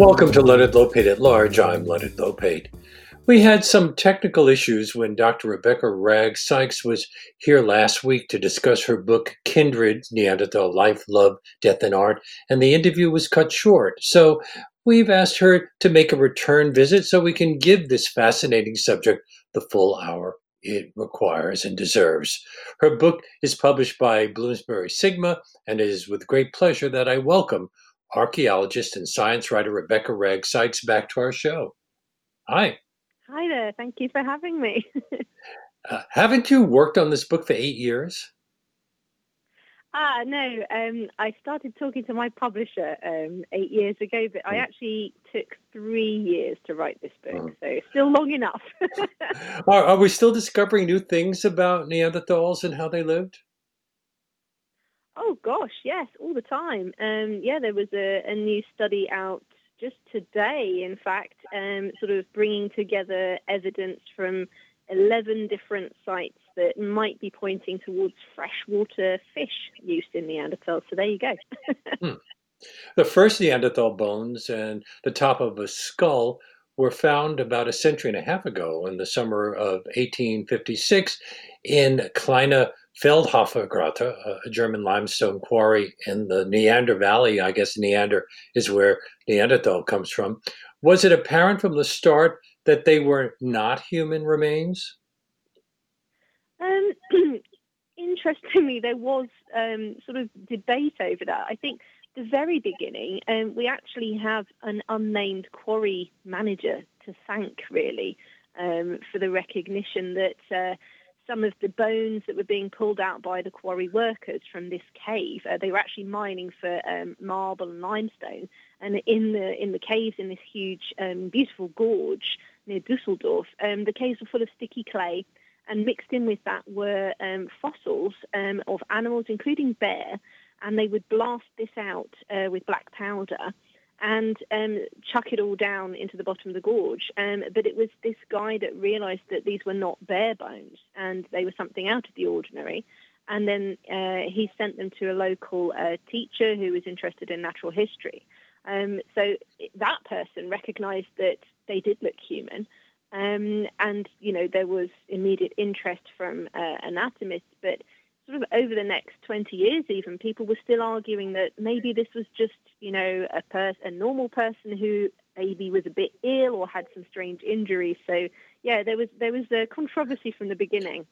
Welcome to Leonard Lopate at Large. I'm Leonard Lopate. We had some technical issues when Dr. Rebecca Wragg Sykes was here last week to discuss her book Kindred Neanderthal Life, Love, Death, and Art, and the interview was cut short. So we've asked her to make a return visit so we can give this fascinating subject the full hour it requires and deserves. Her book is published by Bloomsbury Sigma, and it is with great pleasure that I welcome archaeologist and science writer Rebecca Wragg Sykes back to our show. Hi. Hi there. Thank you for having me. uh, haven't you worked on this book for eight years? Ah, no. Um, I started talking to my publisher um, eight years ago, but I hmm. actually took three years to write this book, mm. so still long enough. are, are we still discovering new things about Neanderthals and how they lived? Oh gosh, yes, all the time. Um, yeah, there was a, a, new study out just today, in fact, um, sort of bringing together evidence from 11 different sites that might be pointing towards freshwater fish use in Neanderthals. So there you go. hmm. The first Neanderthal bones and the top of a skull were found about a century and a half ago in the summer of 1856 in Kleine Feldhofer Grotte, a German limestone quarry in the Neander Valley. I guess Neander is where Neanderthal comes from. Was it apparent from the start that they were not human remains? Um, interestingly, there was um, sort of debate over that. I think the very beginning, um, we actually have an unnamed quarry manager to thank, really, um, for the recognition that. Uh, some of the bones that were being pulled out by the quarry workers from this cave. Uh, they were actually mining for um, marble and limestone, and in the in the caves in this huge, um, beautiful gorge near Dusseldorf, um, the caves were full of sticky clay, and mixed in with that were um, fossils um, of animals, including bear, and they would blast this out uh, with black powder and um, chuck it all down into the bottom of the gorge. Um, but it was this guy that realised that these were not bear bones and they were something out of the ordinary. And then uh, he sent them to a local uh, teacher who was interested in natural history. Um, so that person recognised that they did look human. Um, and, you know, there was immediate interest from uh, anatomists, but sort of over the next 20 years even people were still arguing that maybe this was just you know a person a normal person who maybe was a bit ill or had some strange injury so yeah there was there was a controversy from the beginning.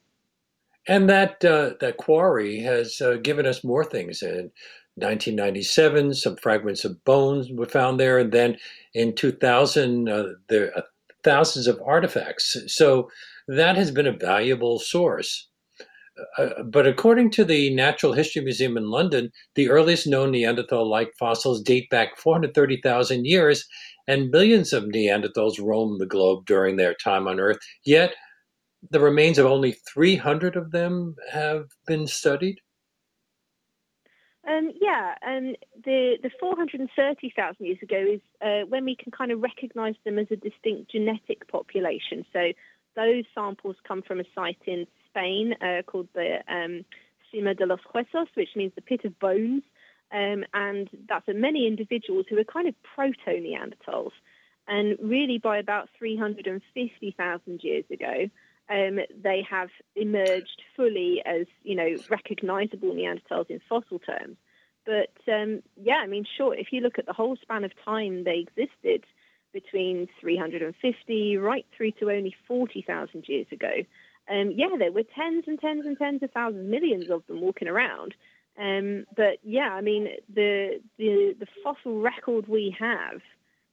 And that uh, that quarry has uh, given us more things. In 1997 some fragments of bones were found there and then in 2000 uh, there are thousands of artifacts. So that has been a valuable source uh, but according to the Natural History Museum in London, the earliest known Neanderthal like fossils date back 430,000 years, and millions of Neanderthals roamed the globe during their time on Earth. Yet, the remains of only 300 of them have been studied? Um, yeah, and the, the 430,000 years ago is uh, when we can kind of recognize them as a distinct genetic population. So those samples come from a site in Spain uh, called the um, Sima de los Huesos, which means the pit of bones. Um, and that's many individuals who are kind of proto Neanderthals. And really, by about 350,000 years ago, um, they have emerged fully as, you know, recognizable Neanderthals in fossil terms. But um, yeah, I mean, sure, if you look at the whole span of time they existed between 350 right through to only 40,000 years ago, um, yeah, there were tens and tens and tens of thousands, millions of them walking around. Um, but yeah, I mean, the, the the fossil record we have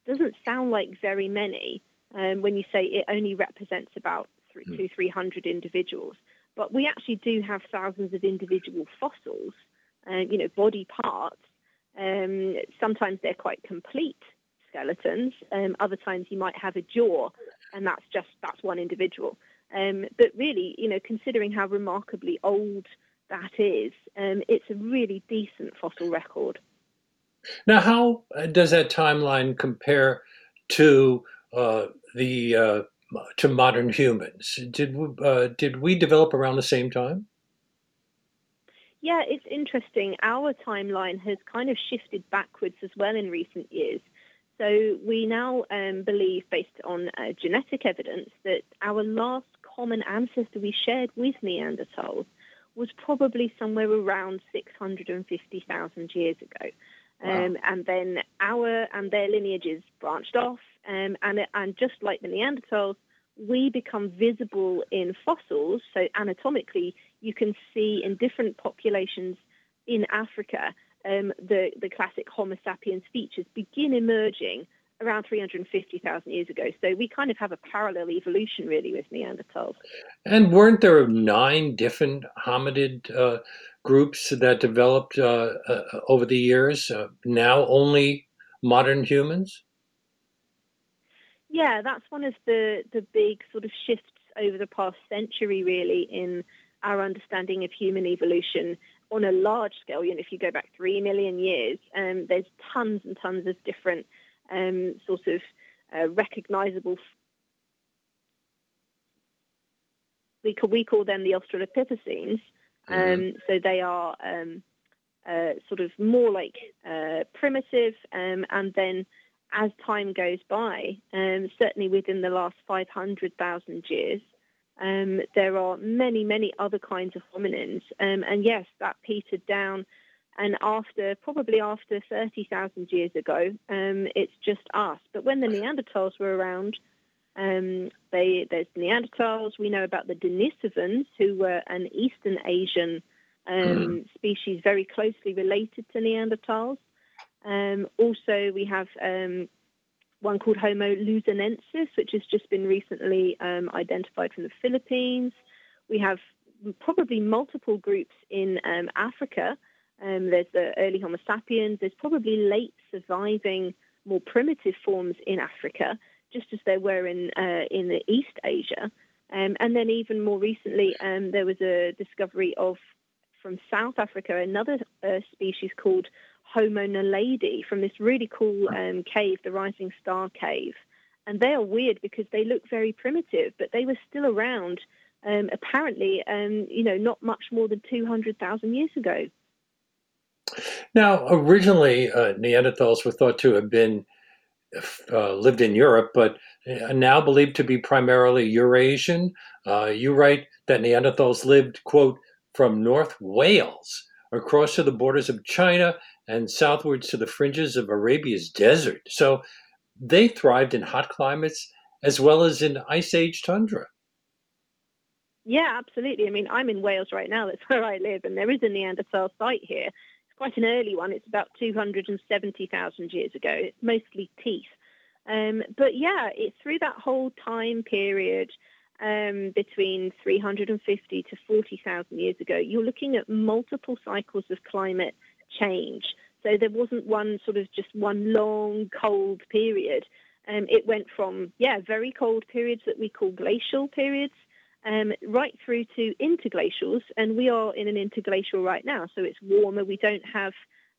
doesn't sound like very many um, when you say it only represents about three, mm. two, three hundred individuals. But we actually do have thousands of individual fossils, uh, you know, body parts. Um, sometimes they're quite complete skeletons. Um, other times you might have a jaw, and that's just that's one individual. Um, but really, you know, considering how remarkably old that is, um, it's a really decent fossil record. Now, how does that timeline compare to uh, the uh, to modern humans? Did uh, did we develop around the same time? Yeah, it's interesting. Our timeline has kind of shifted backwards as well in recent years. So we now um, believe, based on uh, genetic evidence, that our last common ancestor we shared with Neanderthals was probably somewhere around 650,000 years ago. Wow. Um, and then our and their lineages branched off, um, and and just like the Neanderthals, we become visible in fossils. So anatomically, you can see in different populations in Africa um, the, the classic Homo sapiens features begin emerging around 350,000 years ago. So we kind of have a parallel evolution, really, with Neanderthals. And weren't there nine different hominid uh, groups that developed uh, uh, over the years? Uh, now only modern humans? Yeah, that's one of the, the big sort of shifts over the past century, really, in our understanding of human evolution on a large scale. You know, if you go back three million years, um, there's tons and tons of different um, sort of uh, recognizable. We call, we call them the Australopithecines. Mm-hmm. Um, so they are um, uh, sort of more like uh, primitive, um, and then as time goes by, um, certainly within the last 500,000 years, um, there are many, many other kinds of hominins. Um, and yes, that petered down. And after, probably after 30,000 years ago, um, it's just us. But when the Neanderthals were around, um, they, there's Neanderthals. We know about the Denisovans, who were an Eastern Asian mm. species very closely related to Neanderthals. Um, also, we have um, one called Homo luzonensis, which has just been recently um, identified from the Philippines. We have probably multiple groups in um, Africa. Um, there's the early Homo sapiens. There's probably late surviving, more primitive forms in Africa, just as there were in uh, in the East Asia. Um, and then even more recently, um, there was a discovery of from South Africa another uh, species called Homo naledi from this really cool um, cave, the Rising Star Cave. And they are weird because they look very primitive, but they were still around, um, apparently, um, you know, not much more than 200,000 years ago. Now, originally, uh, Neanderthals were thought to have been uh, lived in Europe, but uh, now believed to be primarily Eurasian. Uh, you write that Neanderthals lived, quote, from North Wales across to the borders of China and southwards to the fringes of Arabia's desert. So they thrived in hot climates as well as in ice age tundra. Yeah, absolutely. I mean, I'm in Wales right now. That's where I live, and there is a Neanderthal site here. Quite an early one. It's about 270,000 years ago. It's mostly teeth. Um, but yeah, it's through that whole time period um, between 350 to 40,000 years ago, you're looking at multiple cycles of climate change. So there wasn't one sort of just one long cold period. Um, it went from, yeah, very cold periods that we call glacial periods um, right through to interglacials. And we are in an interglacial right now. So it's warmer. We don't have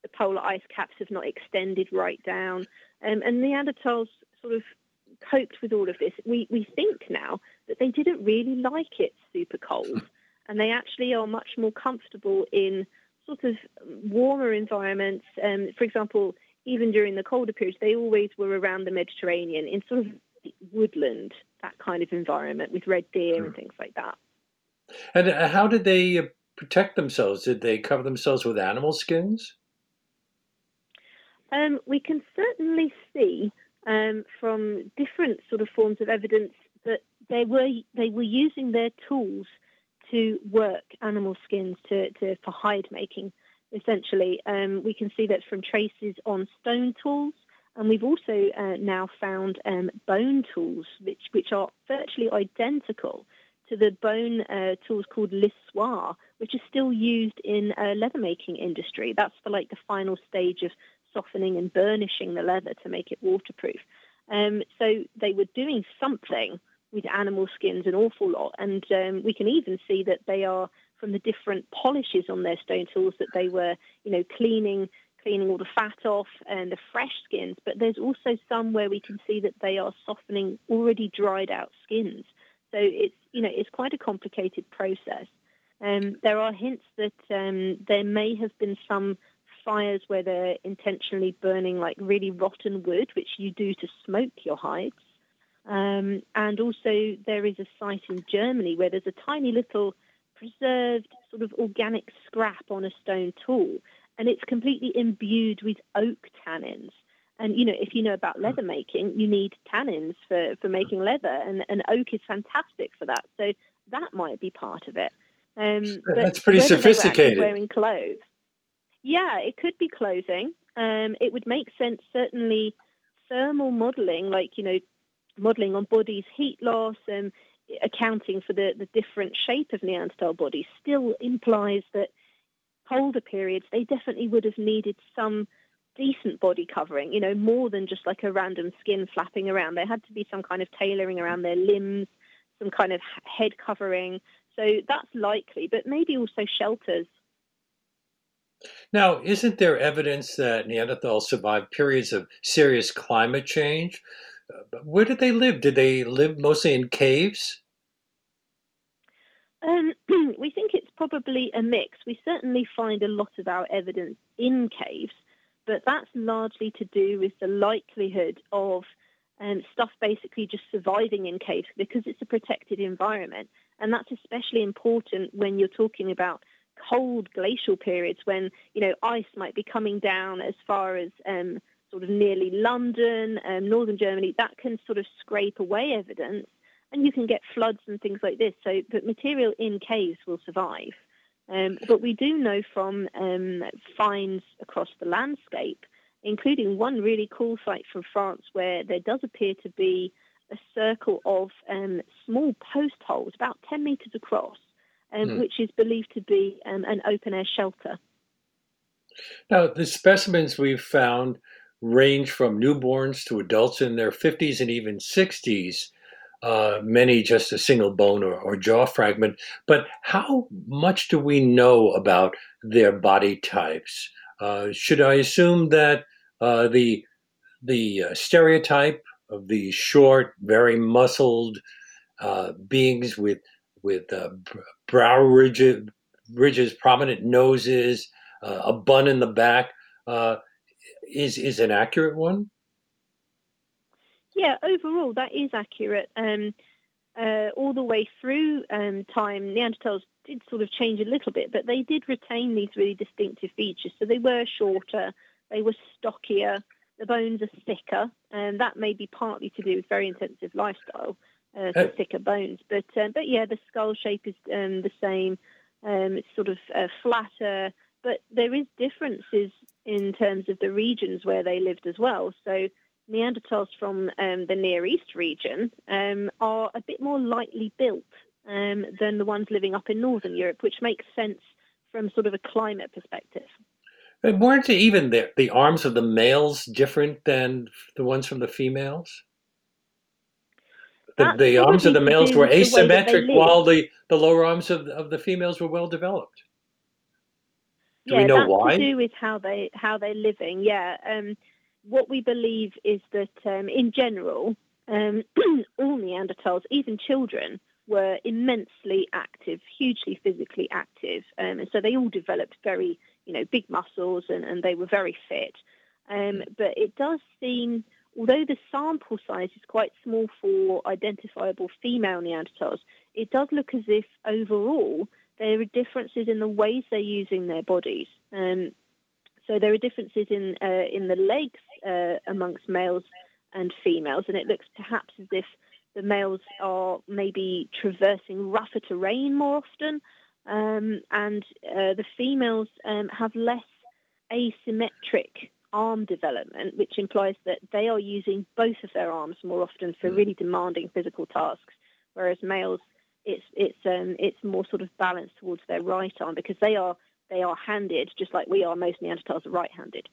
the polar ice caps have not extended right down. Um, and Neanderthals sort of coped with all of this. We, we think now that they didn't really like it super cold. And they actually are much more comfortable in sort of warmer environments. Um, for example, even during the colder periods, they always were around the Mediterranean in sort of woodland, that kind of environment with red deer and things like that. And uh, how did they uh, protect themselves? Did they cover themselves with animal skins? Um, we can certainly see um, from different sort of forms of evidence that they were they were using their tools to work animal skins to, to for hide making. Essentially, um, we can see that from traces on stone tools, and we've also uh, now found um, bone tools, which which are virtually identical to the bone uh, tools called lissoir, which are still used in uh, leather making industry. That's for like the final stage of softening and burnishing the leather to make it waterproof. Um, so they were doing something with animal skins an awful lot, and um, we can even see that they are from the different polishes on their stone tools that they were, you know, cleaning cleaning all the fat off and the fresh skins. But there's also some where we can see that they are softening already dried out skins. So it's you know it's quite a complicated process. Um, there are hints that um, there may have been some fires where they're intentionally burning like really rotten wood, which you do to smoke your hides. Um, and also, there is a site in Germany where there's a tiny little preserved sort of organic scrap on a stone tool, and it's completely imbued with oak tannins. And you know, if you know about leather making, you need tannins for, for making leather, and, and oak is fantastic for that. So that might be part of it. Um, That's pretty sophisticated. Wearing clothes. Yeah, it could be clothing. Um, it would make sense, certainly, thermal modelling, like you know, modelling on bodies' heat loss and accounting for the, the different shape of Neanderthal bodies, still implies that colder periods they definitely would have needed some decent body covering, you know, more than just like a random skin flapping around. There had to be some kind of tailoring around their limbs, some kind of head covering. So that's likely, but maybe also shelters. Now, isn't there evidence that Neanderthals survived periods of serious climate change? Uh, where did they live? Did they live mostly in caves? Um, we think it's probably a mix. We certainly find a lot of our evidence in caves, but that's largely to do with the likelihood of um, stuff basically just surviving in caves because it's a protected environment. And that's especially important when you're talking about cold glacial periods when, you know, ice might be coming down as far as um, sort of nearly London, um, northern Germany. That can sort of scrape away evidence and you can get floods and things like this. So, but material in caves will survive. Um, but we do know from um, finds across the landscape, including one really cool site from France where there does appear to be a circle of um, small post holes, about 10 metres across, mm. which is believed to be um, an open air shelter. Now, the specimens we've found range from newborns to adults in their 50s and even 60s uh, many just a single bone or, or, jaw fragment. But how much do we know about their body types? Uh, should I assume that uh, the the uh, stereotype of the short, very muscled uh, beings with with uh, brow ridges, ridges, prominent noses, a bun in the back is is an accurate one? Yeah, overall, that is accurate. Um, uh, all the way through um, time, Neanderthals did sort of change a little bit, but they did retain these really distinctive features. So they were shorter, they were stockier, the bones are thicker, and that may be partly to do with very intensive lifestyle, uh, so uh, thicker bones. But uh, but yeah, the skull shape is um, the same. Um, it's sort of uh, flatter, but there is differences in terms of the regions where they lived as well. So Neanderthals from um, the Near East region um, are a bit more lightly built um, than the ones living up in Northern Europe, which makes sense from sort of a climate perspective. But weren't even the, the arms of the males different than the ones from the females? The, the arms of the males were asymmetric, while the, the lower arms of, of the females were well developed. Do yeah, we know that's why? to do with how they how they're living. Yeah, um, what we believe is that um, in general, um, all Neanderthals, even children, were immensely active, hugely physically active, um, and so they all developed very, you know, big muscles, and, and they were very fit. Um, but it does seem, although the sample size is quite small for identifiable female Neanderthals, it does look as if overall there are differences in the ways they're using their bodies. Um, so there are differences in uh, in the legs uh, amongst males and females, and it looks perhaps as if the males are maybe traversing rougher terrain more often, um, and uh, the females um, have less asymmetric arm development, which implies that they are using both of their arms more often for really demanding physical tasks, whereas males it's it's um, it's more sort of balanced towards their right arm because they are they are handed, just like we are. Most Neanderthals are right-handed.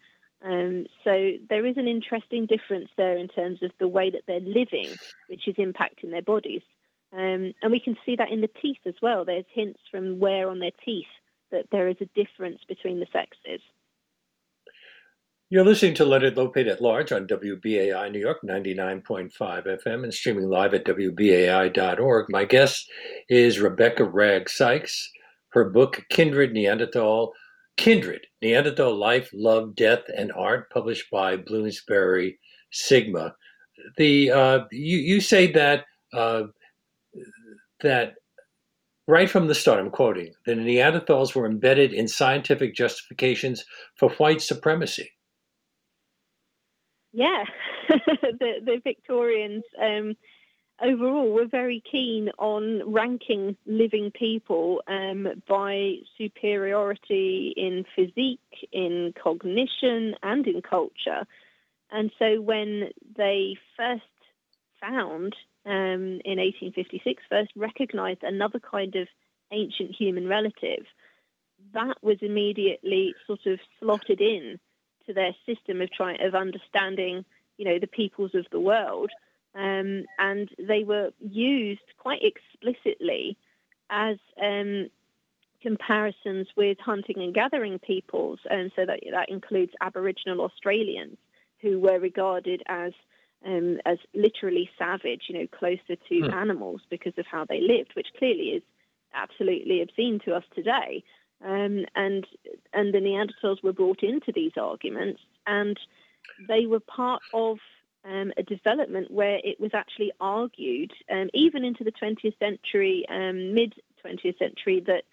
Um, so there is an interesting difference there in terms of the way that they're living, which is impacting their bodies. Um, and we can see that in the teeth as well. There's hints from wear on their teeth that there is a difference between the sexes. You're listening to Leonard Lopate at Large on WBAI New York 99.5 FM and streaming live at WBAI.org. My guest is Rebecca Wragg Sykes. Her book, Kindred Neanderthal Kindred Neanderthal Life, Love, Death, and Art, published by Bloomsbury Sigma. The uh, you, you say that uh, that right from the start, I'm quoting, the Neanderthals were embedded in scientific justifications for white supremacy. Yeah, the, the Victorians um, overall we're very keen on ranking living people um, by superiority in physique, in cognition, and in culture. And so when they first found um, in 1856 first recognized another kind of ancient human relative, that was immediately sort of slotted in to their system of trying of understanding, you know, the peoples of the world, um, and they were used quite explicitly as um, comparisons with hunting and gathering peoples, and so that that includes Aboriginal Australians who were regarded as um, as literally savage, you know, closer to hmm. animals because of how they lived, which clearly is absolutely obscene to us today. Um, and and the Neanderthals were brought into these arguments, and they were part of um, a development where it was actually argued, um, even into the 20th century, um, mid 20th century, that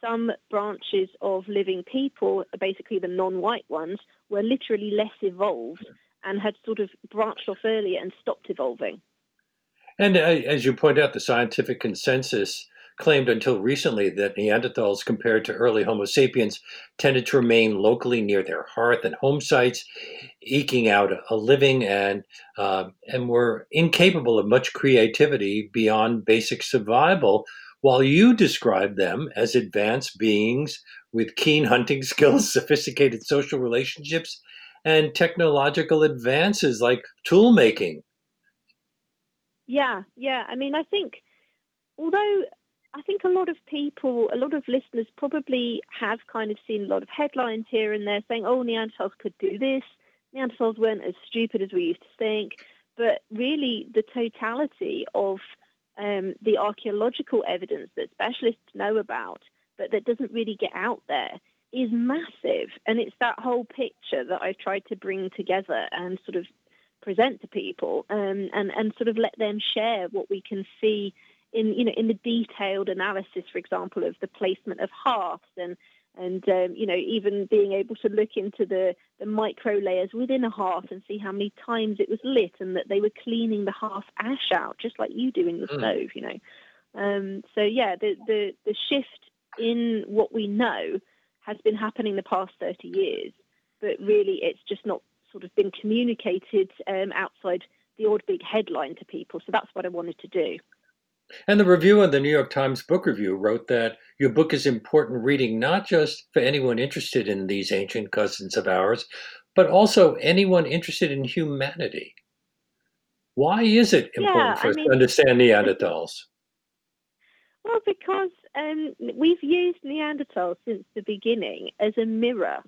some branches of living people, basically the non-white ones, were literally less evolved and had sort of branched off earlier and stopped evolving. And uh, as you point out, the scientific consensus claimed until recently that Neanderthals, compared to early Homo sapiens, tended to remain locally near their hearth and home sites, eking out a living, and uh, and were incapable of much creativity beyond basic survival. While you describe them as advanced beings with keen hunting skills, sophisticated social relationships, and technological advances like tool making. Yeah, yeah. I mean, I think although I think a lot of people, a lot of listeners probably have kind of seen a lot of headlines here and there saying, oh, Neanderthals could do this. Neanderthals weren't as stupid as we used to think. But really, the totality of um, the archaeological evidence that specialists know about, but that doesn't really get out there, is massive. And it's that whole picture that I've tried to bring together and sort of present to people um, and, and sort of let them share what we can see in, you know, in the detailed analysis, for example, of the placement of hearths and and um, you know even being able to look into the, the micro layers within a hearth and see how many times it was lit and that they were cleaning the hearth ash out just like you do in the mm. stove you know um, so yeah the, the the shift in what we know has been happening the past 30 years, but really it's just not sort of been communicated um, outside the odd big headline to people. So that's what I wanted to do. And the review in the New York Times Book Review wrote that your book is important reading not just for anyone interested in these ancient cousins of ours, but also anyone interested in humanity. Why is it important yeah, for I us mean, to understand Neanderthals? Well, because um, we've used Neanderthals since the beginning as a mirror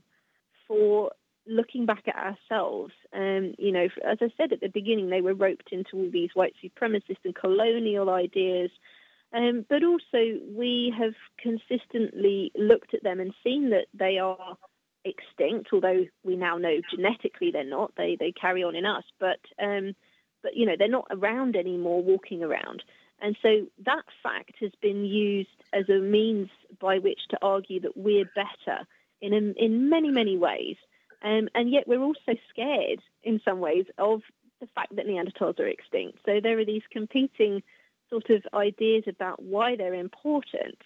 for looking back at ourselves. Um, you know, as I said at the beginning, they were roped into all these white supremacist and colonial ideas. Um, but also, we have consistently looked at them and seen that they are extinct, although we now know genetically they're not. They they carry on in us, but um, but you know they're not around anymore, walking around. And so that fact has been used as a means by which to argue that we're better in, in many, many ways. Um, and yet we're also scared in some ways of the fact that Neanderthals are extinct. So there are these competing sort of ideas about why they're important.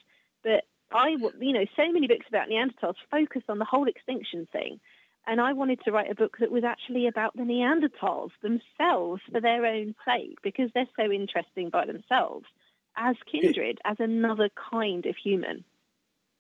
But I, you know, so many books about Neanderthals focus on the whole extinction thing. And I wanted to write a book that was actually about the Neanderthals themselves for their own sake, because they're so interesting by themselves as kindred, as another kind of human.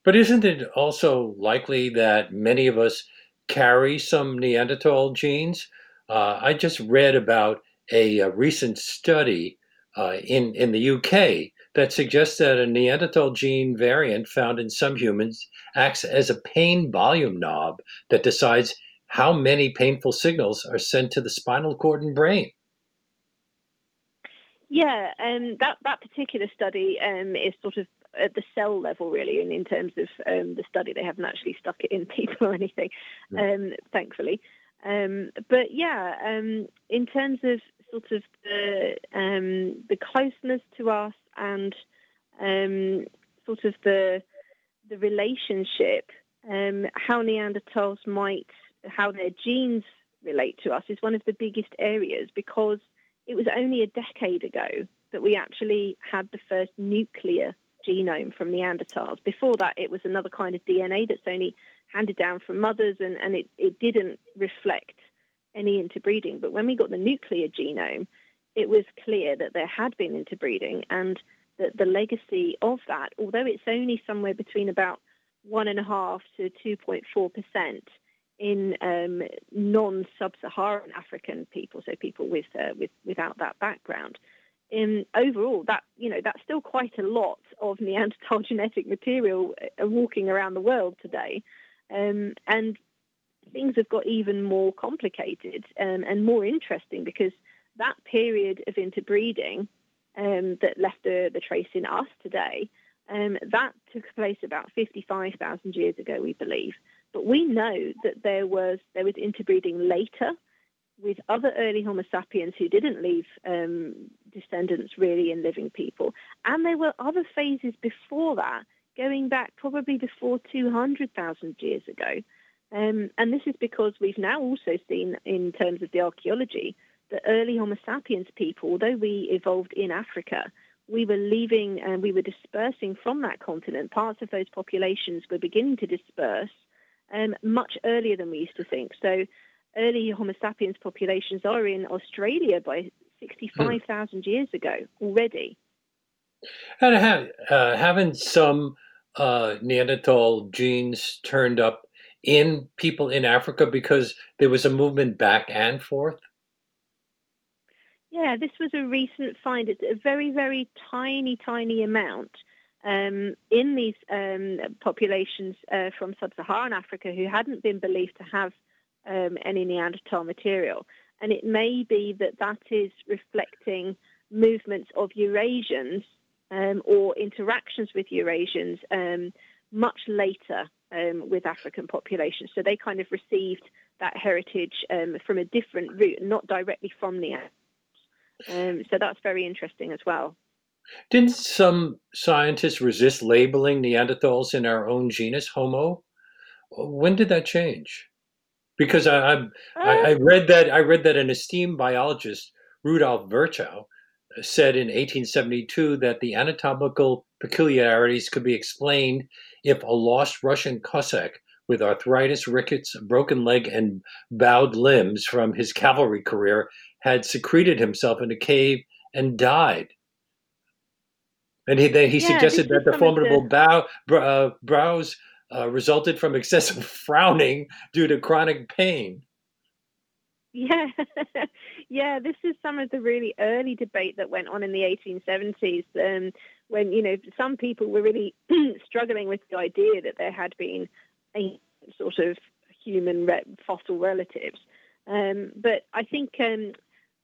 But isn't it also likely that many of us carry some Neanderthal genes? Uh, I just read about a, a recent study uh, in, in the UK that suggests that a Neanderthal gene variant found in some humans acts as a pain volume knob that decides how many painful signals are sent to the spinal cord and brain. Yeah, um, that that particular study um, is sort of at the cell level, really, and in terms of um, the study, they haven't actually stuck it in people or anything, um, thankfully. Um, but yeah, um, in terms of sort of the um, the closeness to us and um, sort of the the relationship, um, how Neanderthals might, how their genes relate to us is one of the biggest areas because it was only a decade ago that we actually had the first nuclear genome from Neanderthals. Before that, it was another kind of DNA that's only handed down from mothers, and, and it, it didn't reflect any interbreeding. But when we got the nuclear genome, it was clear that there had been interbreeding and that the legacy of that, although it's only somewhere between about one and a half to 2.4 percent in um, non-sub-Saharan African people, so people with, uh, with without that background. In overall, that you know that's still quite a lot of Neanderthal genetic material uh, walking around the world today, um, and things have got even more complicated um, and more interesting because that period of interbreeding um, that left the, the trace in us today, um, that took place about 55,000 years ago, we believe. But we know that there was there was interbreeding later with other early Homo sapiens who didn't leave um, descendants really in living people, and there were other phases before that, going back probably before 200,000 years ago. Um, and this is because we've now also seen, in terms of the archaeology, that early Homo sapiens people, although we evolved in Africa, we were leaving and we were dispersing from that continent. Parts of those populations were beginning to disperse um, much earlier than we used to think. So early Homo sapiens populations are in Australia by 65,000 years ago already. And have, uh, haven't some uh, Neanderthal genes turned up in people in Africa because there was a movement back and forth? Yeah, this was a recent find. It's a very, very tiny, tiny amount um, in these um, populations uh, from sub-Saharan Africa who hadn't been believed to have um, any Neanderthal material. And it may be that that is reflecting movements of Eurasians um, or interactions with Eurasians um, much later um, with African populations. So they kind of received that heritage from a different route, not directly from Neanderthals. so that's very interesting as well. Didn't some scientists resist labeling Neanderthals in our own genus, Homo? When did that change? Because I, I, I uh. read that I read that an esteemed biologist, Rudolf Virchow, said in 1872 that the anatomical peculiarities could be explained if a lost Russian Cossack with arthritis, rickets, broken leg, and bowed limbs from his cavalry career had secreted himself in a cave and died. And he he yeah, suggested that the formidable bow, uh, brows uh, resulted from excessive frowning due to chronic pain. Yeah, yeah. This is some of the really early debate that went on in the 1870s, um, when you know some people were really struggling with the idea that there had been a sort of human re- fossil relatives. Um, but I think um,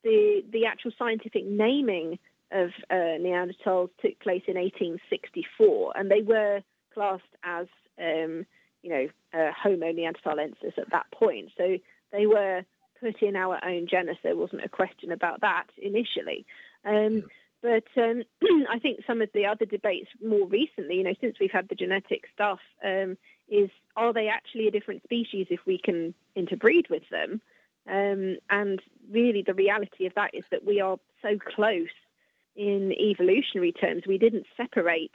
the the actual scientific naming of uh, Neanderthals took place in 1864, and they were classed as, um, you know, uh, Homo neanderthalensis at that point. So they were put in our own genus. There wasn't a question about that initially. Um, but um, I think some of the other debates more recently, you know, since we've had the genetic stuff, um, is are they actually a different species if we can interbreed with them? Um, and really, the reality of that is that we are so close in evolutionary terms, we didn't separate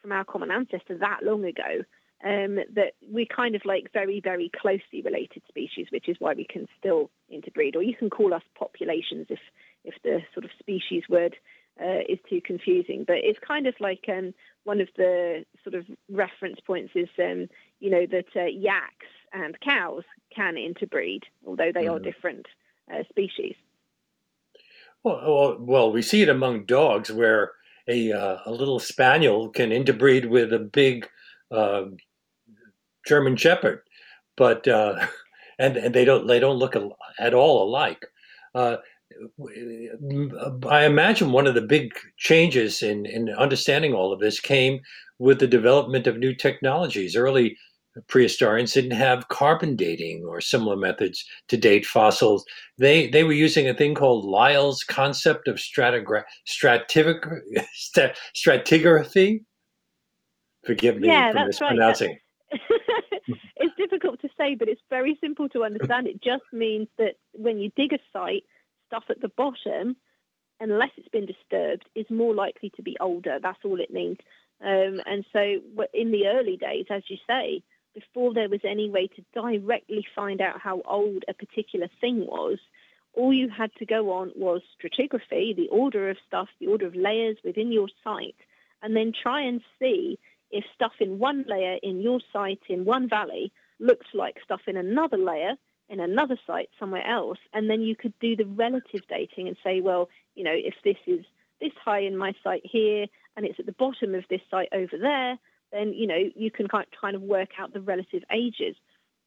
from our common ancestor that long ago. Um, that we're kind of like very, very closely related species, which is why we can still interbreed. Or you can call us populations if if the sort of species word uh, is too confusing. But it's kind of like um, one of the sort of reference points is, um, you know, that uh, yaks and cows can interbreed, although they mm-hmm. are different uh, species. Well, well, we see it among dogs where a uh, a little spaniel can interbreed with a big uh, German Shepherd, but uh, and and they don't they don't look at all alike. Uh, I imagine one of the big changes in, in understanding all of this came with the development of new technologies. Early prehistorians didn't have carbon dating or similar methods to date fossils. They they were using a thing called Lyell's concept of stratigra- stratigraphy. Forgive me yeah, for mispronouncing. Right. it's difficult to say, but it's very simple to understand. It just means that when you dig a site, stuff at the bottom, unless it's been disturbed, is more likely to be older. That's all it means. Um, and so, in the early days, as you say, before there was any way to directly find out how old a particular thing was, all you had to go on was stratigraphy, the order of stuff, the order of layers within your site, and then try and see if stuff in one layer in your site in one valley looks like stuff in another layer in another site somewhere else. And then you could do the relative dating and say, well, you know, if this is this high in my site here and it's at the bottom of this site over there, then you know you can kind of work out the relative ages.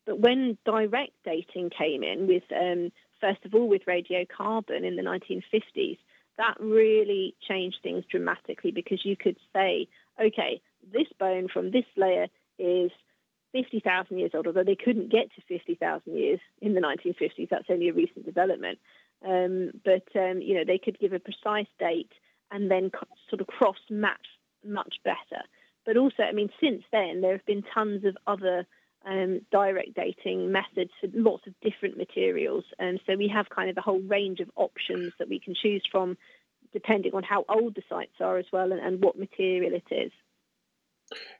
But when direct dating came in, with um, first of all with radiocarbon in the 1950s, that really changed things dramatically because you could say, okay, this bone from this layer is 50,000 years old, although they couldn't get to 50,000 years in the 1950s. That's only a recent development. Um, but, um, you know, they could give a precise date and then sort of cross match much better. But also, I mean, since then, there have been tons of other um, direct dating methods for lots of different materials. And so we have kind of a whole range of options that we can choose from depending on how old the sites are as well and, and what material it is.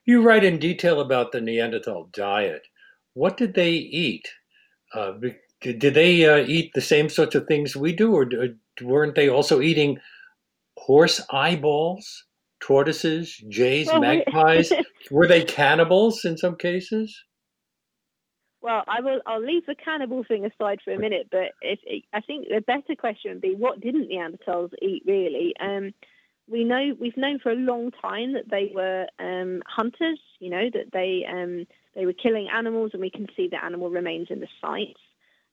You write in detail about the Neanderthal diet. What did they eat? Uh, did they uh, eat the same sorts of things we do, or weren't they also eating horse eyeballs? tortoises, jays, well, magpies? Were they cannibals in some cases? Well, I will. I'll leave the cannibal thing aside for a minute, but if, I think the better question would be, what didn't Neanderthals eat really? Um, we know we've known for a long time that they were um, hunters. You know that they um, they were killing animals, and we can see the animal remains in the sites.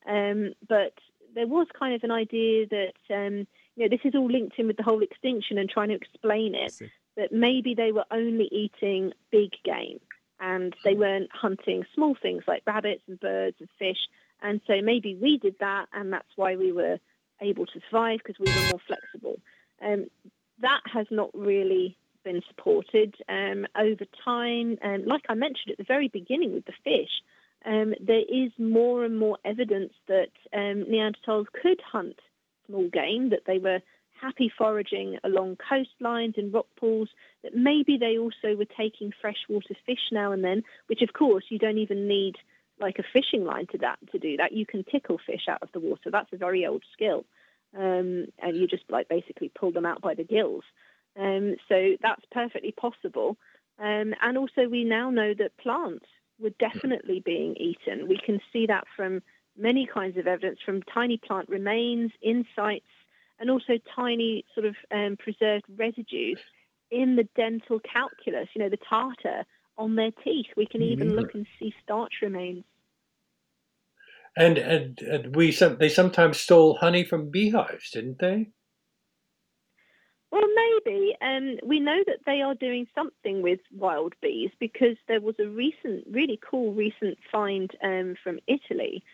Um, but there was kind of an idea that um, you know this is all linked in with the whole extinction and trying to explain it that maybe they were only eating big game and they weren't hunting small things like rabbits and birds and fish. And so maybe we did that, and that's why we were able to survive because we were more flexible. Um, that has not really been supported um, over time. And like I mentioned at the very beginning with the fish, um, there is more and more evidence that um, Neanderthals could hunt small game, that they were happy foraging along coastlines and rock pools, that maybe they also were taking freshwater fish now and then, which of course you don't even need like a fishing line to that to do that. You can tickle fish out of the water. That's a very old skill. Um, and you just like basically pull them out by the gills. Um, so that's perfectly possible. Um, and also we now know that plants were definitely being eaten. We can see that from many kinds of evidence, from tiny plant remains, in sites, and also tiny sort of um, preserved residues in the dental calculus, you know, the tartar on their teeth. We can even mm-hmm. look and see starch remains. And, and, and we some, they sometimes stole honey from beehives, didn't they? Well, maybe. Um, we know that they are doing something with wild bees because there was a recent, really cool recent find um, from Italy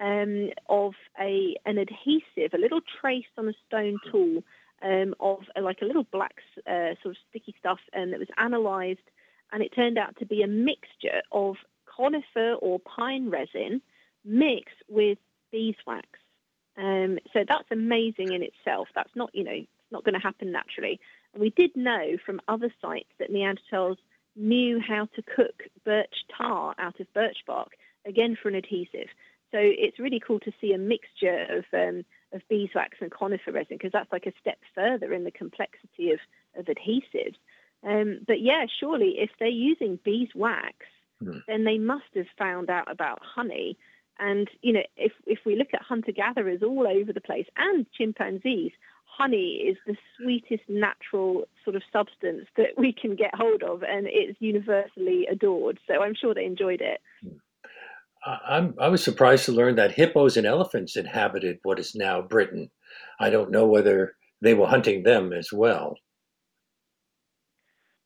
um, of a an adhesive, a little trace on a stone tool um, of a, like a little black uh, sort of sticky stuff, and it was analysed, and it turned out to be a mixture of conifer or pine resin mixed with beeswax. Um, so that's amazing in itself. That's not, you know, it's not going to happen naturally. And we did know from other sites that Neanderthals knew how to cook birch tar out of birch bark, again for an adhesive. So it's really cool to see a mixture of um, of beeswax and conifer resin because that's like a step further in the complexity of, of adhesives. Um, but yeah, surely if they're using beeswax, mm. then they must have found out about honey. And you know, if if we look at hunter gatherers all over the place and chimpanzees, honey is the sweetest natural sort of substance that we can get hold of, and it's universally adored. So I'm sure they enjoyed it. I'm, I was surprised to learn that hippos and elephants inhabited what is now Britain. I don't know whether they were hunting them as well.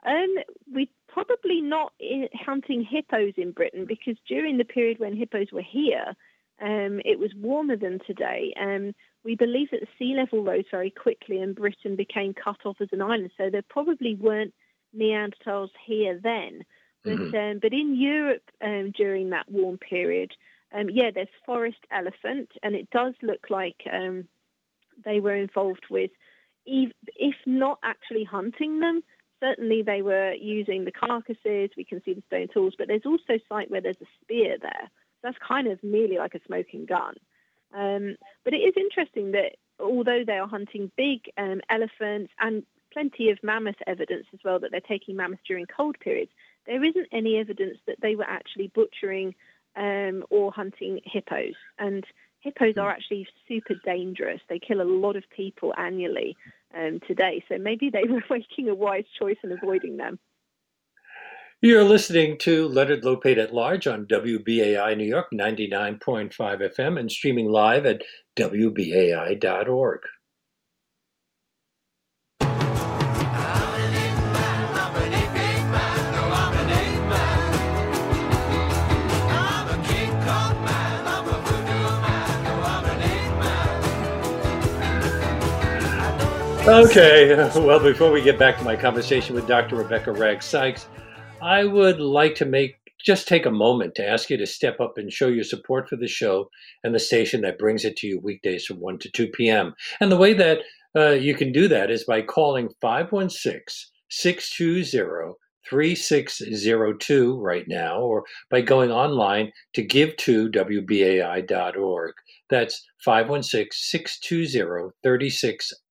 Um, we probably not hunting hippos in Britain because during the period when hippos were here, um, it was warmer than today. Um, we believe that the sea level rose very quickly and Britain became cut off as an island. So there probably weren't Neanderthals here then. But, mm-hmm. um, but in Europe um, during that warm period, um, yeah, there's forest elephant, and it does look like um, they were involved with, if not actually hunting them, certainly they were using the carcasses. We can see the stone tools, but there's also site where there's a spear there. That's kind of merely like a smoking gun. Um, but it is interesting that although they are hunting big um, elephants and plenty of mammoth evidence as well that they're taking mammoths during cold periods, there isn't any evidence that they were actually butchering um, or hunting hippos. And hippos are actually super dangerous. They kill a lot of people annually um, today. So maybe they were making a wise choice in avoiding them. You're listening to Leonard Lopate at Large on WBAI New York 99.5 FM and streaming live at WBAI.org. Okay, well, before we get back to my conversation with Dr. Rebecca Wragg Sykes, I would like to make just take a moment to ask you to step up and show your support for the show and the station that brings it to you weekdays from 1 to 2 p.m. And the way that uh, you can do that is by calling 516 620 3602 right now, or by going online to give2wbai.org. That's 516 620 3602.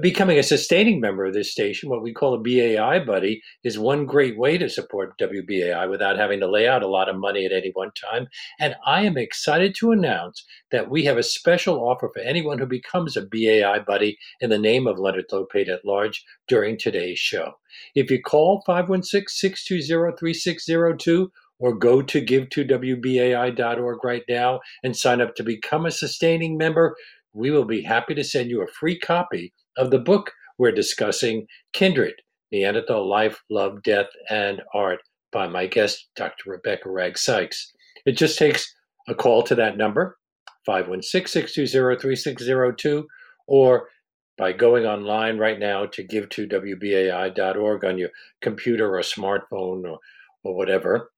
Becoming a sustaining member of this station, what we call a BAI buddy, is one great way to support WBAI without having to lay out a lot of money at any one time. And I am excited to announce that we have a special offer for anyone who becomes a BAI buddy in the name of Leonard Lopate at Large during today's show. If you call 516 620 3602 or go to give2wbai.org right now and sign up to become a sustaining member, we will be happy to send you a free copy of the book we're discussing, Kindred Neanderthal Life, Love, Death, and Art, by my guest, Dr. Rebecca Wragg Sykes. It just takes a call to that number, 516 620 3602, or by going online right now to give2wbai.org on your computer or smartphone or, or whatever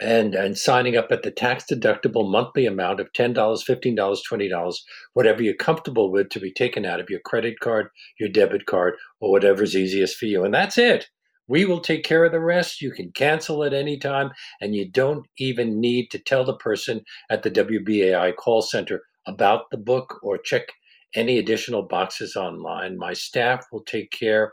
and and signing up at the tax deductible monthly amount of $10 $15 $20 whatever you're comfortable with to be taken out of your credit card your debit card or whatever's easiest for you. And that's it. We will take care of the rest. You can cancel at any time and you don't even need to tell the person at the wbai call center about the book or check any additional boxes online. My staff will take care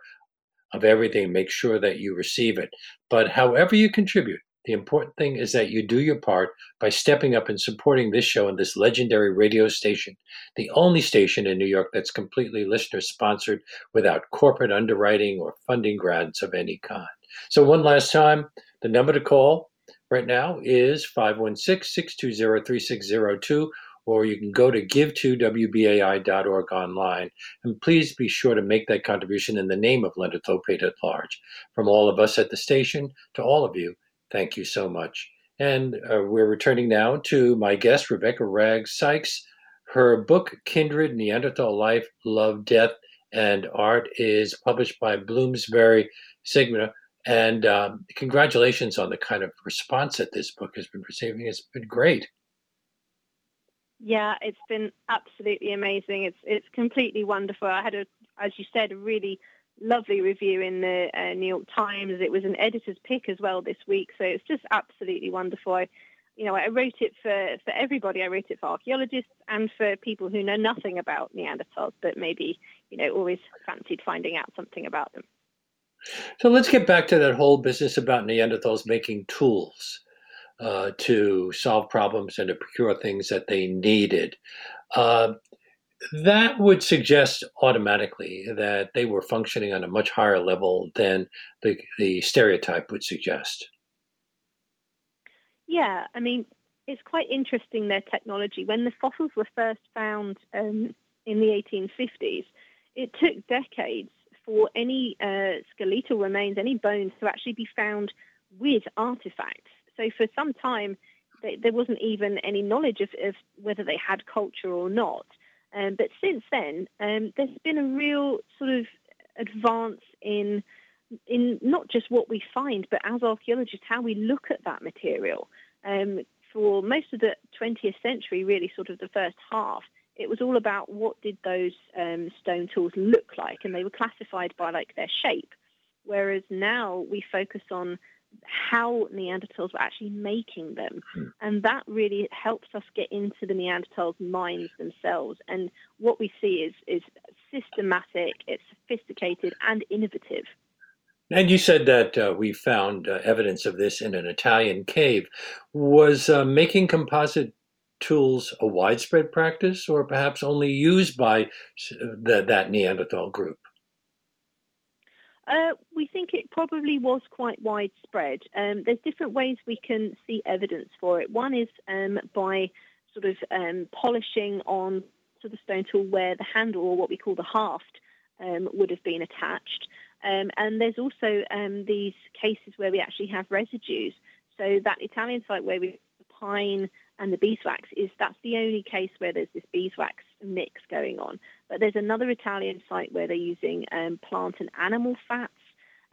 of everything make sure that you receive it. But however you contribute the important thing is that you do your part by stepping up and supporting this show and this legendary radio station, the only station in New York that's completely listener sponsored without corporate underwriting or funding grants of any kind. So, one last time, the number to call right now is 516 620 3602 or you can go to give2wbai.org online. And please be sure to make that contribution in the name of Leonard Lopate at large. From all of us at the station to all of you, Thank you so much. And uh, we're returning now to my guest, Rebecca Wragg Sykes. Her book, Kindred Neanderthal Life, Love, Death, and Art, is published by Bloomsbury Sigma. And um, congratulations on the kind of response that this book has been receiving. It's been great. Yeah, it's been absolutely amazing. It's it's completely wonderful. I had a, as you said, a really lovely review in the uh, New York Times. It was an editor's pick as well this week, so it's just absolutely wonderful. I, you know, I wrote it for, for everybody. I wrote it for archaeologists and for people who know nothing about Neanderthals, but maybe, you know, always fancied finding out something about them. So let's get back to that whole business about Neanderthals making tools uh, to solve problems and to procure things that they needed. Uh, that would suggest automatically that they were functioning on a much higher level than the, the stereotype would suggest. Yeah, I mean, it's quite interesting their technology. When the fossils were first found um, in the 1850s, it took decades for any uh, skeletal remains, any bones, to actually be found with artifacts. So for some time, they, there wasn't even any knowledge of, of, whether they had culture or not. Um, but since then, um, there's been a real sort of advance in in not just what we find, but as archaeologists, how we look at that material. Um, for most of the 20th century, really sort of the first half, it was all about what did those um, stone tools look like, and they were classified by like their shape. Whereas now we focus on how Neanderthals were actually making them, hmm. and that really helps us get into the Neanderthals' minds themselves. And what we see is is systematic, it's sophisticated, and innovative. And you said that uh, we found uh, evidence of this in an Italian cave. Was uh, making composite tools a widespread practice or perhaps only used by the, that Neanderthal group? Uh, we think it probably was quite widespread. Um, there's different ways we can see evidence for it. One is um, by sort of um, polishing on to the stone tool where the handle, or what we call the haft, um, would have been attached. Um, and there's also um, these cases where we actually have residues. So that Italian site where we the pine and the beeswax is that's the only case where there's this beeswax mix going on. But there's another Italian site where they're using um, plant and animal fats.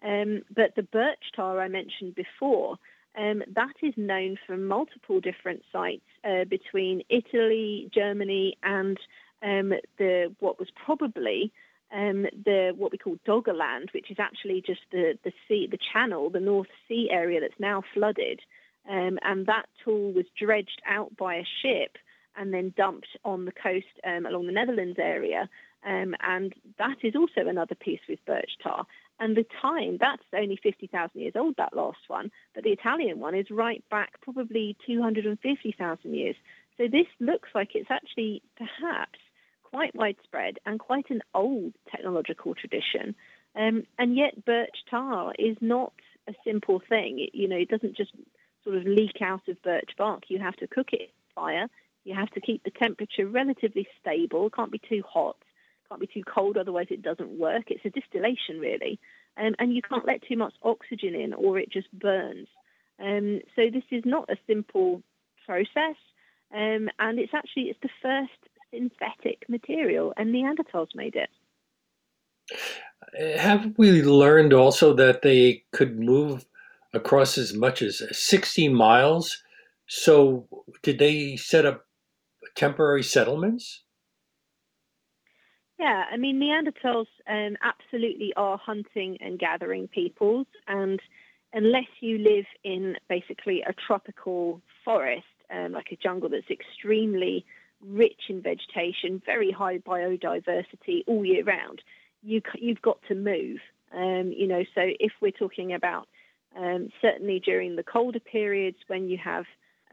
Um, but the birch tar I mentioned before, um, that is known from multiple different sites uh, between Italy, Germany, and um, the what was probably um, the what we call Doggerland, which is actually just the the sea, the channel, the North Sea area that's now flooded. Um, and that tool was dredged out by a ship and then dumped on the coast um, along the Netherlands area. Um, and that is also another piece with birch tar. And the time, that's only 50,000 years old, that last one. But the Italian one is right back probably 250,000 years. So this looks like it's actually perhaps quite widespread and quite an old technological tradition. Um, and yet birch tar is not a simple thing. It, you know, it doesn't just sort of leak out of birch bark. You have to cook it in fire. You have to keep the temperature relatively stable. It can't be too hot. Can't be too cold, otherwise it doesn't work. It's a distillation really, um, and you can't let too much oxygen in, or it just burns. Um, so this is not a simple process, um, and it's actually it's the first synthetic material, and Neanderthals made it. Have we learned also that they could move across as much as 60 miles. So, did they set up temporary settlements? Yeah, I mean, Neanderthals um, absolutely are hunting and gathering peoples, and unless you live in basically a tropical forest, um, like a jungle that's extremely rich in vegetation, very high biodiversity all year round, you, you've got to move. Um, you know, so if we're talking about um, certainly during the colder periods when you have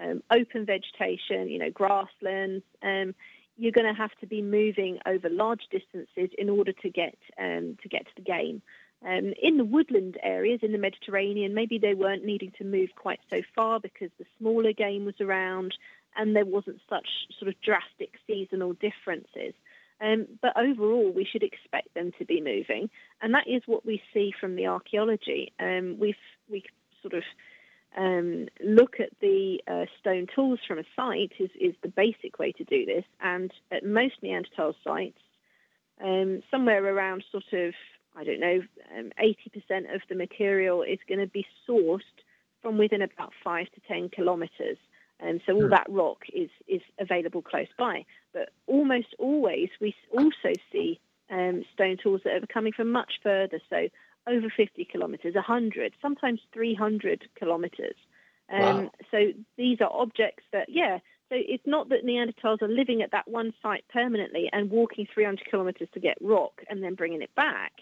um, open vegetation, you know, grasslands, um, you're going to have to be moving over large distances in order to get um, to get to the game. Um, in the woodland areas in the Mediterranean, maybe they weren't needing to move quite so far because the smaller game was around and there wasn't such sort of drastic seasonal differences. Um, but overall, we should expect them to be moving, and that is what we see from the archaeology. Um, we we sort of um, look at the uh, stone tools from a site is, is the basic way to do this, and at most Neanderthal sites, um, somewhere around sort of I don't know, 80% um, of the material is going to be sourced from within about five to 10 kilometres. And so all hmm. that rock is, is available close by. But almost always we also see um, stone tools that are coming from much further, so over 50 kilometres, 100, sometimes 300 kilometres. Um, wow. So these are objects that, yeah, so it's not that Neanderthals are living at that one site permanently and walking 300 kilometres to get rock and then bringing it back.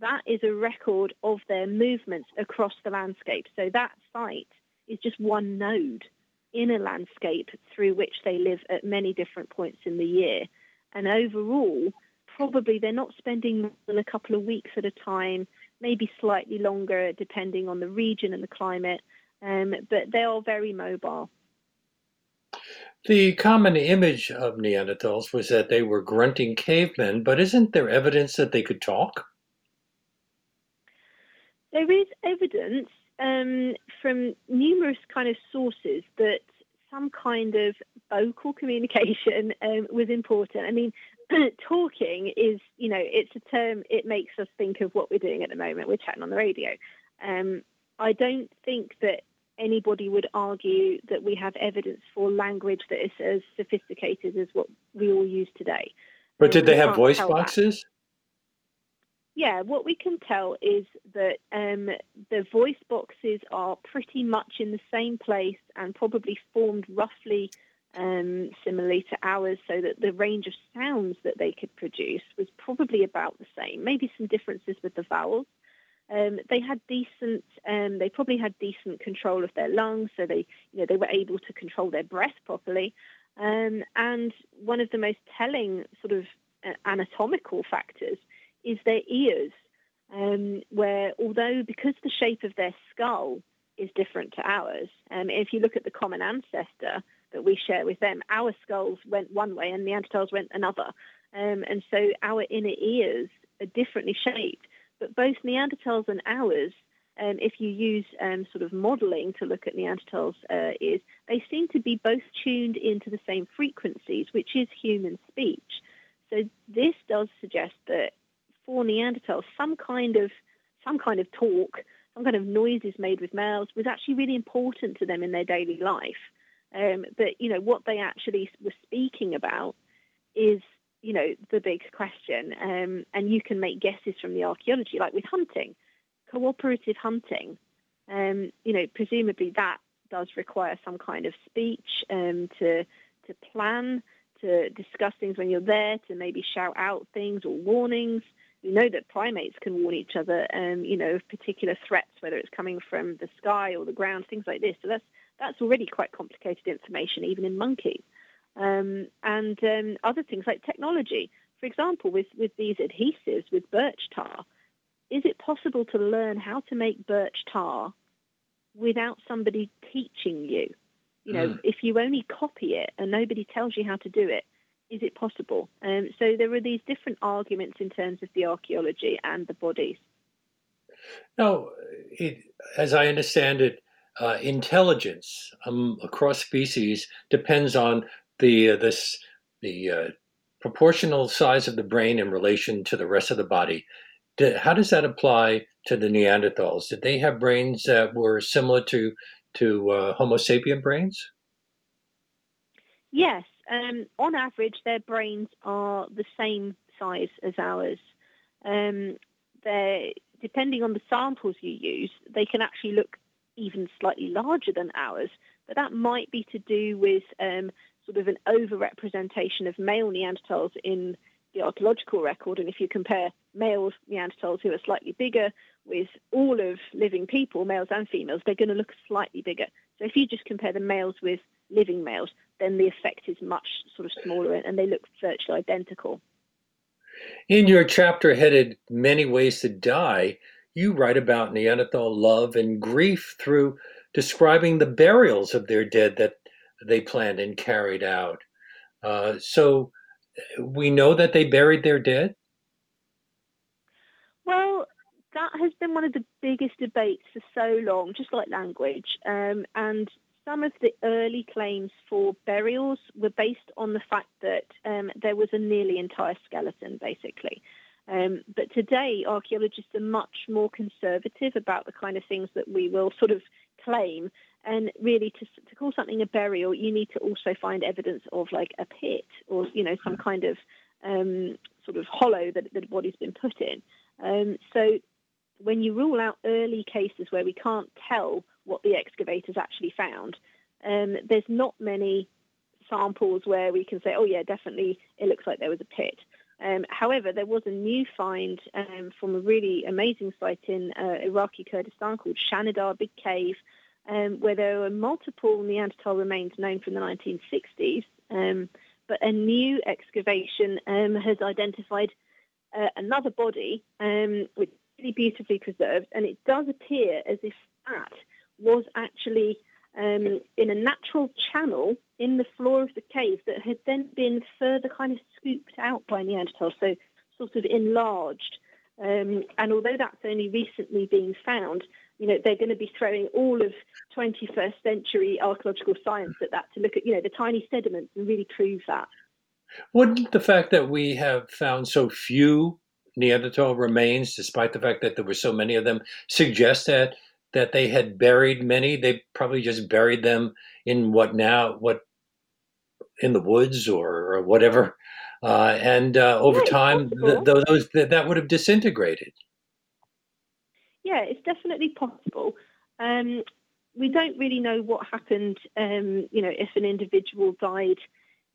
That is a record of their movements across the landscape. So that site is just one node in a landscape through which they live at many different points in the year. And overall, probably they're not spending more than a couple of weeks at a time, maybe slightly longer depending on the region and the climate. um, but they are very mobile. The common image of Neanderthals was that they were grunting cavemen, but isn't there evidence that they could talk? There is evidence um, from numerous kind of sources that some kind of vocal communication um, was important. I mean, talking is, you know, it's a term, it makes us think of what we're doing at the moment. We're chatting on the radio. Um, I don't think that anybody would argue that we have evidence for language that is as sophisticated as what we all use today. But did they have voice boxes? That. Yeah, what we can tell is that um, the voice boxes are pretty much in the same place and probably formed roughly um, similarly to ours, so that the range of sounds that they could produce was probably about the same. Maybe some differences with the vowels. Um, they had decent, um, they probably had decent control of their lungs, so they, you know, they were able to control their breath properly. Um, and one of the most telling sort of uh, anatomical factors is their ears, um, where although because the shape of their skull is different to ours, um, if you look at the common ancestor that we share with them, our skulls went one way and Neanderthals went another, um, and so our inner ears are differently shaped but both Neanderthals and ours, um, if you use um, sort of modeling to look at Neanderthals' uh, ears, they seem to be both tuned into the same frequencies, which is human speech. So this does suggest that for Neanderthals, some kind of some kind of talk, some kind of noises made with mouths was actually really important to them in their daily life. Um, but you know what they actually were speaking about is you know, the big question. Um, and you can make guesses from the archaeology, like with hunting, cooperative hunting. Um, you know, presumably that does require some kind of speech um, to to plan, to discuss things when you're there, to maybe shout out things or warnings. We know that primates can warn each other, um, you know, of particular threats, whether it's coming from the sky or the ground, things like this. So that's that's already quite complicated information, even in monkeys um, and um, other things like technology. For example, with, with these adhesives with birch tar, is it possible to learn how to make birch tar without somebody teaching you? You know, mm. if you only copy it and nobody tells you how to do it, is it possible? Um, so there are these different arguments in terms of the archaeology and the bodies. Now, it, as I understand it, uh, intelligence um, across species depends on the uh, this the uh, proportional size of the brain in relation to the rest of the body. Did, how does that apply to the Neanderthals? Did they have brains that were similar to to uh, Homo sapien brains? Yes, um, on average, their brains are the same size as ours. Um, depending on the samples you use, they can actually look even slightly larger than ours. But that might be to do with um, sort of an overrepresentation of male Neanderthals in the archaeological record. And if you compare male Neanderthals who are slightly bigger with all of living people, males and females, they're going to look slightly bigger. So if you just compare the males with living males, then the effect is much sort of smaller and they look virtually identical. In your chapter headed Many Ways to Die, you write about Neanderthal love and grief through describing the burials of their dead that they planned and carried out. Uh, so we know that they buried their dead? Well, that has been one of the biggest debates for so long, just like language. Um, and some of the early claims for burials were based on the fact that um, there was a nearly entire skeleton, basically. Um, but today, archaeologists are much more conservative about the kind of things that we will sort of claim and really, to, to call something a burial, you need to also find evidence of like a pit or, you know, some kind of um, sort of hollow that, that the body's been put in. Um, so when you rule out early cases where we can't tell what the excavators actually found, um, there's not many samples where we can say, oh, yeah, definitely it looks like there was a pit. Um, however, there was a new find um, from a really amazing site in uh, Iraqi Kurdistan called Shanidar Big Cave, um, where there were multiple Neanderthal remains known from the 1960s, um, but a new excavation um, has identified uh, another body, um, which is really beautifully preserved, and it does appear as if that was actually in a natural channel in the floor of the cave that had then been further kind of scooped out by Neanderthals, so sort of enlarged. Um, and although that's only recently being found, you know, they're going to be throwing all of 21st century archaeological science at that to look at, you know, the tiny sediments and really prove that. Wouldn't the fact that we have found so few Neanderthal remains, despite the fact that there were so many of them, suggest that that they had buried many? They probably just buried them in what now what in the woods or, or whatever, uh, and uh, over yeah, time th- those th- that would have disintegrated. Yeah, it's definitely possible. Um, we don't really know what happened. Um, you know, if an individual died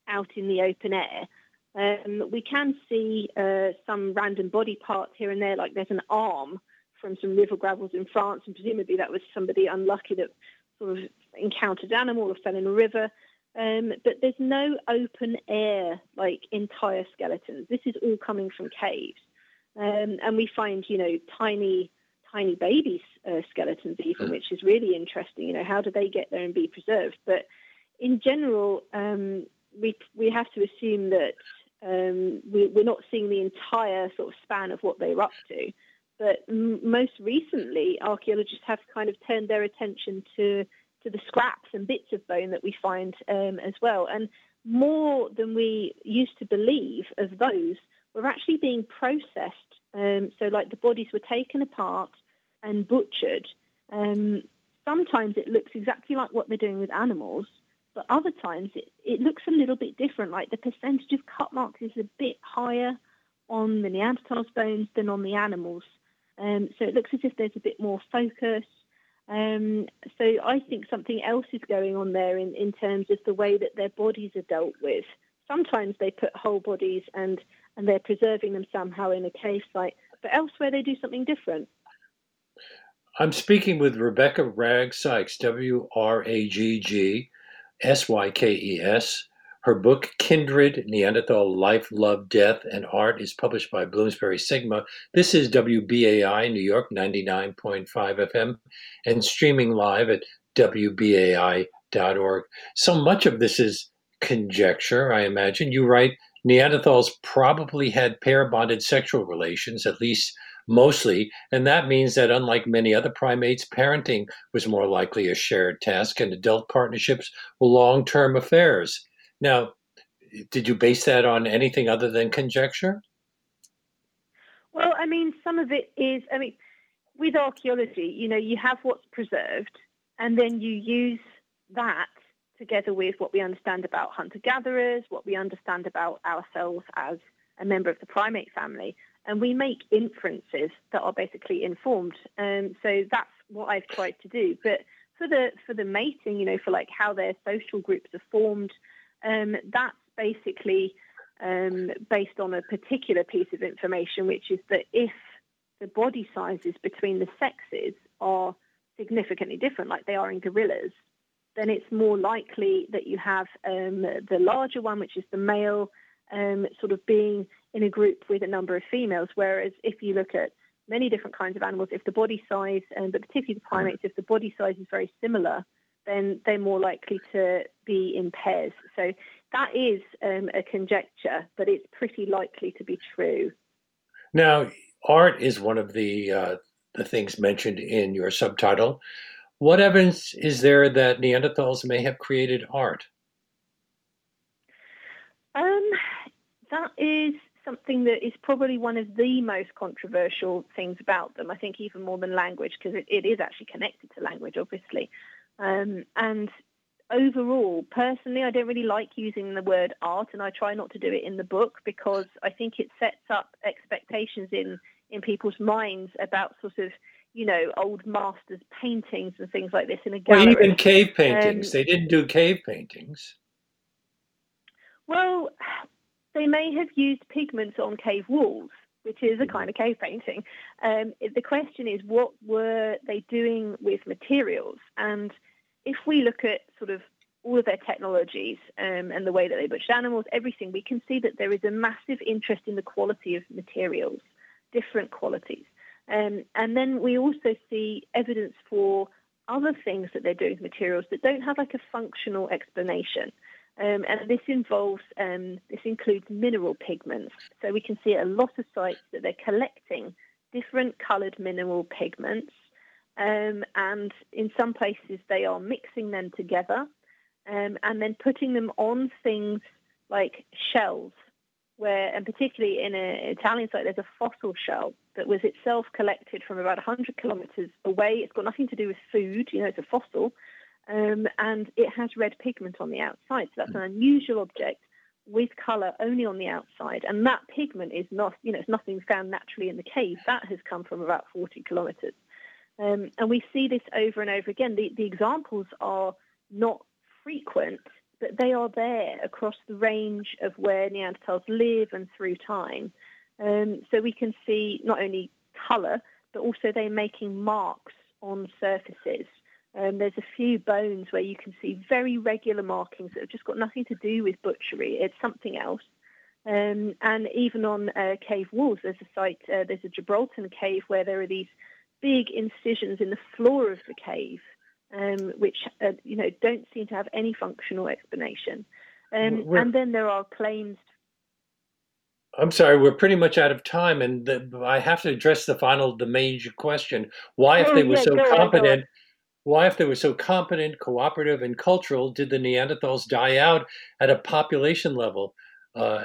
out in the open air. Um, we can see uh, some random body parts here and there, like there's an arm from some river gravels in France, and presumably that was somebody unlucky that sort of encountered an animal or fell in a river. Um, but there's no open air, like entire skeletons. This is all coming from caves. Um, and we find, you know, tiny, tiny baby uh, skeletons even, which is really interesting. You know, how do they get there and be preserved? But in general, um, we we have to assume that um, we, are not seeing the entire sort of span of what they're up to. But m- most recently, archaeologists have kind of turned their attention to to the scraps and bits of bone that we find um, as well. And more than we used to believe of those were actually being processed. Um, so, like the bodies were taken apart and butchered. Um, sometimes it looks exactly like what they're doing with animals, but other times it, it looks a little bit different. Like the percentage of cut marks is a bit higher on the Neanderthals' bones than on the animals. Um, so it looks as if there's a bit more focus. Um, so I think something else is going on there in, in terms of the way that their bodies are dealt with. Sometimes they put whole bodies and, and they're preserving them somehow in a cave site, but elsewhere they do something different. I'm speaking with Rebecca Wragg Sykes, W R A G G, S Y K E S. Her book, Kindred Neanderthal Life, Love, Death, and Art, is published by Bloomsbury Sigma. This is WBAI New York 99.5 FM and streaming live at WBAI.org. So much of this is conjecture, I imagine. You write Neanderthals probably had pair bonded sexual relations, at least mostly, and that means that unlike many other primates, parenting was more likely a shared task, and adult partnerships were long term affairs. Now, did you base that on anything other than conjecture? Well, I mean, some of it is, I mean, with archaeology, you know, you have what's preserved, and then you use that together with what we understand about hunter gatherers, what we understand about ourselves as a member of the primate family, and we make inferences that are basically informed. Um, so that's what I've tried to do. But for the for the mating, you know, for like how their social groups are formed, um, that's basically um, based on a particular piece of information, which is that if the body sizes between the sexes are significantly different, like they are in gorillas, then it's more likely that you have um, the larger one, which is the male, um, sort of being in a group with a number of females. Whereas if you look at many different kinds of animals, if the body size, and but particularly the primates, if the body size is very similar, then they're more likely to be in pairs. So that is um, a conjecture, but it's pretty likely to be true. Now, art is one of the uh, the things mentioned in your subtitle. What evidence is there that Neanderthals may have created art? Um, that is something that is probably one of the most controversial things about them. I think even more than language, because it, it is actually connected to language, obviously. Um, and overall, personally, I don't really like using the word art, and I try not to do it in the book because I think it sets up expectations in in people's minds about sort of you know old masters' paintings and things like this in a gallery. Well, even cave paintings. Um, they didn't do cave paintings. Well, they may have used pigments on cave walls, which is a mm-hmm. kind of cave painting. Um, the question is, what were they doing with materials? And if we look at sort of all of their technologies um, and the way that they butchered animals, everything, we can see that there is a massive interest in the quality of materials, different qualities. Um, and then we also see evidence for other things that they're doing with materials that don't have like a functional explanation. Um, and this involves, um, this includes mineral pigments. So we can see at a lot of sites that they're collecting different coloured mineral pigments. Um, and in some places, they are mixing them together um, and then putting them on things like shells, where, and particularly in an Italian site, there's a fossil shell that was itself collected from about 100 kilometres away. It's got nothing to do with food, you know, it's a fossil. Um, and it has red pigment on the outside. So that's an unusual object with colour only on the outside. And that pigment is not, you know, it's nothing found naturally in the cave. That has come from about 40 kilometres. Um, and we see this over and over again. The, the examples are not frequent, but they are there across the range of where Neanderthals live and through time. Um, so we can see not only colour, but also they're making marks on surfaces. Um, there's a few bones where you can see very regular markings that have just got nothing to do with butchery. It's something else. Um, and even on uh, cave walls, there's a site, uh, there's a Gibraltar cave where there are these big incisions in the floor of the cave, um, which uh, you know don't seem to have any functional explanation. Um, and then there are claims. I'm sorry, we're pretty much out of time, and the, I have to address the final, the major question: Why, if oh, they were yeah, so competent, why, if they were so competent, cooperative, and cultural, did the Neanderthals die out at a population level? Uh,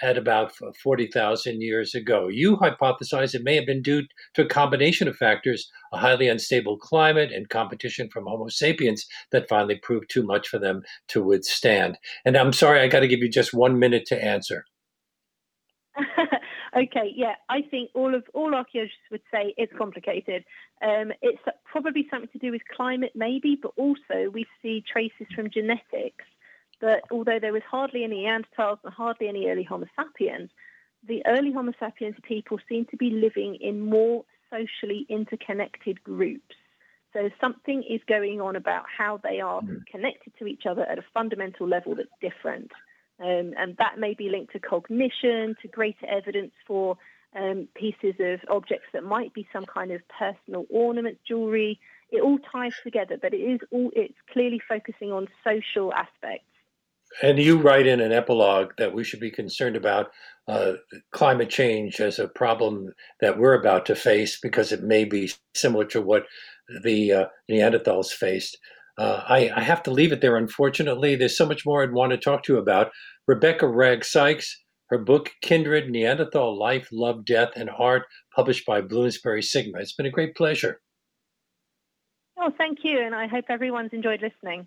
at about 40,000 years ago. You hypothesize it may have been due to a combination of factors a highly unstable climate and competition from Homo sapiens that finally proved too much for them to withstand. And I'm sorry, I got to give you just one minute to answer. okay, yeah, I think all of all archaeologists would say it's complicated. Um, it's probably something to do with climate, maybe, but also we see traces from genetics that although there was hardly any Neanderthals and hardly any early Homo sapiens, the early Homo sapiens people seem to be living in more socially interconnected groups. So something is going on about how they are mm. connected to each other at a fundamental level that's different. Um, and that may be linked to cognition, to greater evidence for um, pieces of objects that might be some kind of personal ornament, jewelry. It all ties together, but it is all it's clearly focusing on social aspects. And you write in an epilogue that we should be concerned about uh, climate change as a problem that we're about to face because it may be similar to what the uh, Neanderthals faced. Uh, I, I, have to leave it there, unfortunately. There's so much more I'd want to talk to you about. Rebecca Wragg Sykes, her book, Kindred Neanderthal Life, Love, Death, and Art, published by Bloomsbury Sigma. It's been a great pleasure. Oh, thank you. And I hope everyone's enjoyed listening.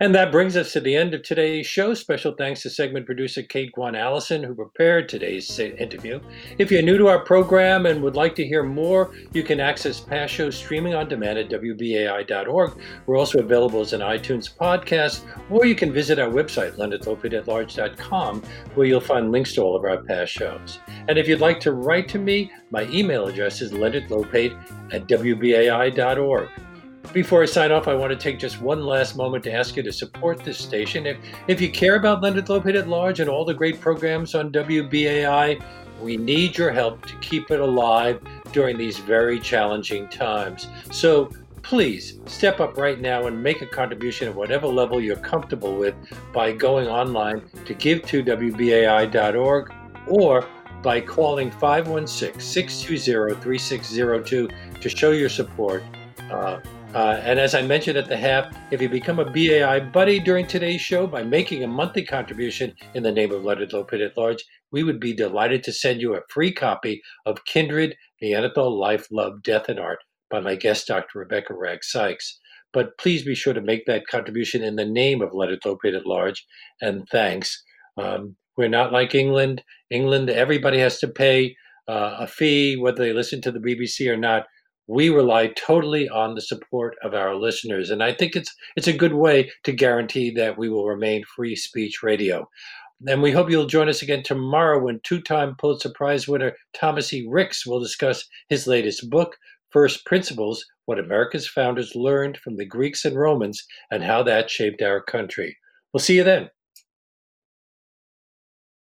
And that brings us to the end of today's show. Special thanks to segment producer Kate Guan Allison, who prepared today's interview. If you're new to our program and would like to hear more, you can access past shows streaming on demand at WBAI.org. We're also available as an iTunes podcast, or you can visit our website, leonardlopate.large.com, where you'll find links to all of our past shows. And if you'd like to write to me, my email address is leonardlopate at WBAI.org. Before I sign off, I want to take just one last moment to ask you to support this station. If, if you care about Leonard Lopate at large and all the great programs on WBAI, we need your help to keep it alive during these very challenging times. So please step up right now and make a contribution at whatever level you're comfortable with by going online to give2wbai.org or by calling 516 620 3602 to show your support. Uh, uh, and as I mentioned at the half, if you become a BAI buddy during today's show by making a monthly contribution in the name of Leonard Lopate at Large, we would be delighted to send you a free copy of Kindred, Neanderthal Life, Love, Death, and Art by my guest, Dr. Rebecca Wragg Sykes. But please be sure to make that contribution in the name of Leonard Lopate at Large, and thanks. Um, we're not like England. England, everybody has to pay uh, a fee, whether they listen to the BBC or not we rely totally on the support of our listeners and i think it's it's a good way to guarantee that we will remain free speech radio. And we hope you'll join us again tomorrow when two-time pulitzer prize winner thomas e. Ricks will discuss his latest book first principles what america's founders learned from the greeks and romans and how that shaped our country. We'll see you then